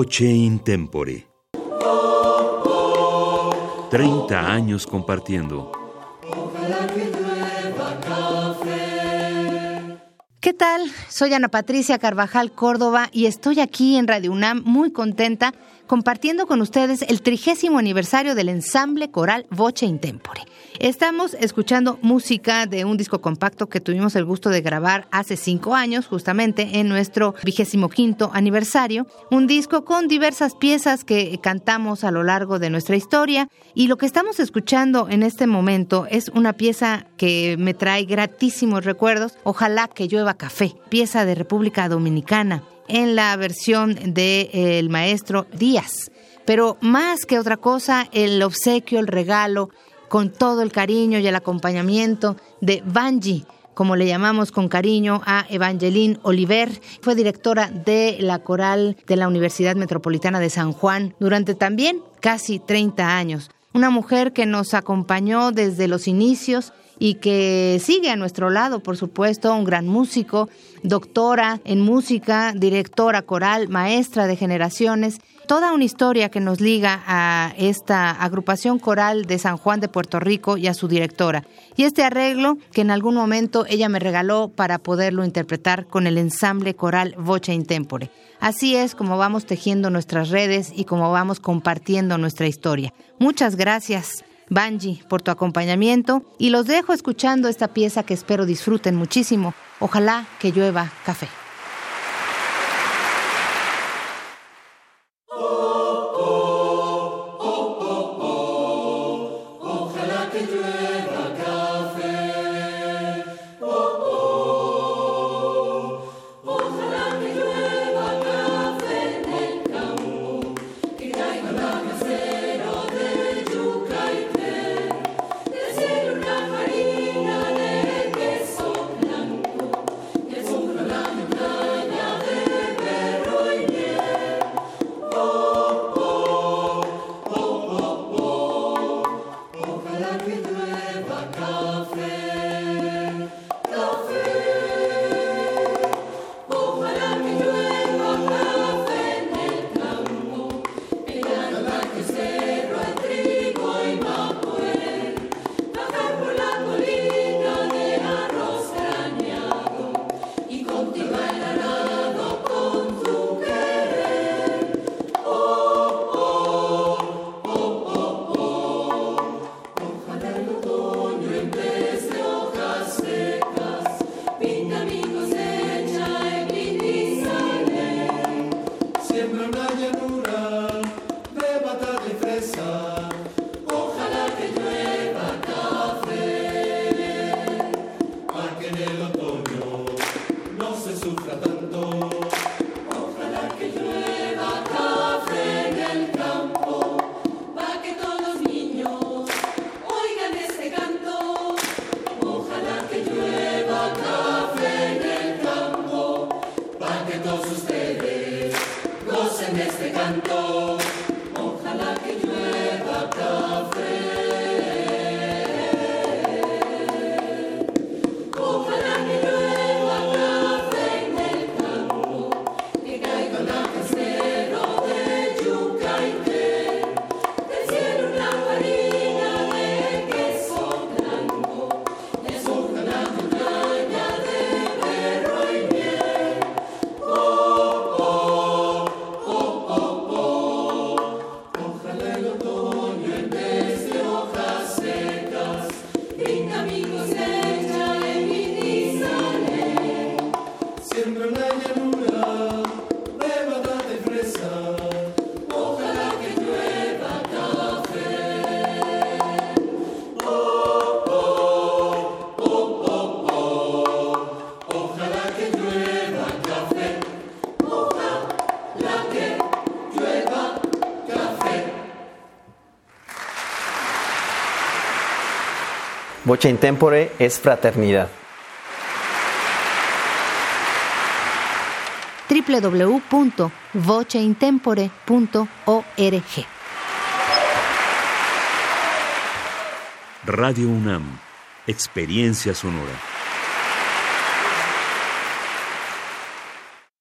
Voce in tempore. 30 años compartiendo. ¿Qué tal? Soy Ana Patricia Carvajal Córdoba y estoy aquí en Radio UNAM muy contenta compartiendo con ustedes el trigésimo aniversario del ensamble coral Voce in Tempore. Estamos escuchando música de un disco compacto que tuvimos el gusto de grabar hace cinco años, justamente en nuestro vigésimo quinto aniversario. Un disco con diversas piezas que cantamos a lo largo de nuestra historia. Y lo que estamos escuchando en este momento es una pieza que me trae gratísimos recuerdos. Ojalá que llueva café, pieza de República Dominicana en la versión del de, maestro Díaz. Pero más que otra cosa, el obsequio, el regalo, con todo el cariño y el acompañamiento de Banji, como le llamamos con cariño a Evangeline Oliver. Fue directora de la coral de la Universidad Metropolitana de San Juan durante también casi 30 años. Una mujer que nos acompañó desde los inicios y que sigue a nuestro lado, por supuesto, un gran músico, doctora en música, directora coral, maestra de generaciones, toda una historia que nos liga a esta agrupación coral de San Juan de Puerto Rico y a su directora. Y este arreglo que en algún momento ella me regaló para poderlo interpretar con el ensamble coral Voce Intempore. Así es como vamos tejiendo nuestras redes y como vamos compartiendo nuestra historia. Muchas gracias. Banji, por tu acompañamiento y los dejo escuchando esta pieza que espero disfruten muchísimo. Ojalá que llueva café. Oh. Voce in tempore es fraternidad. www.voceintempore.org Radio UNAM, Experiencia Sonora.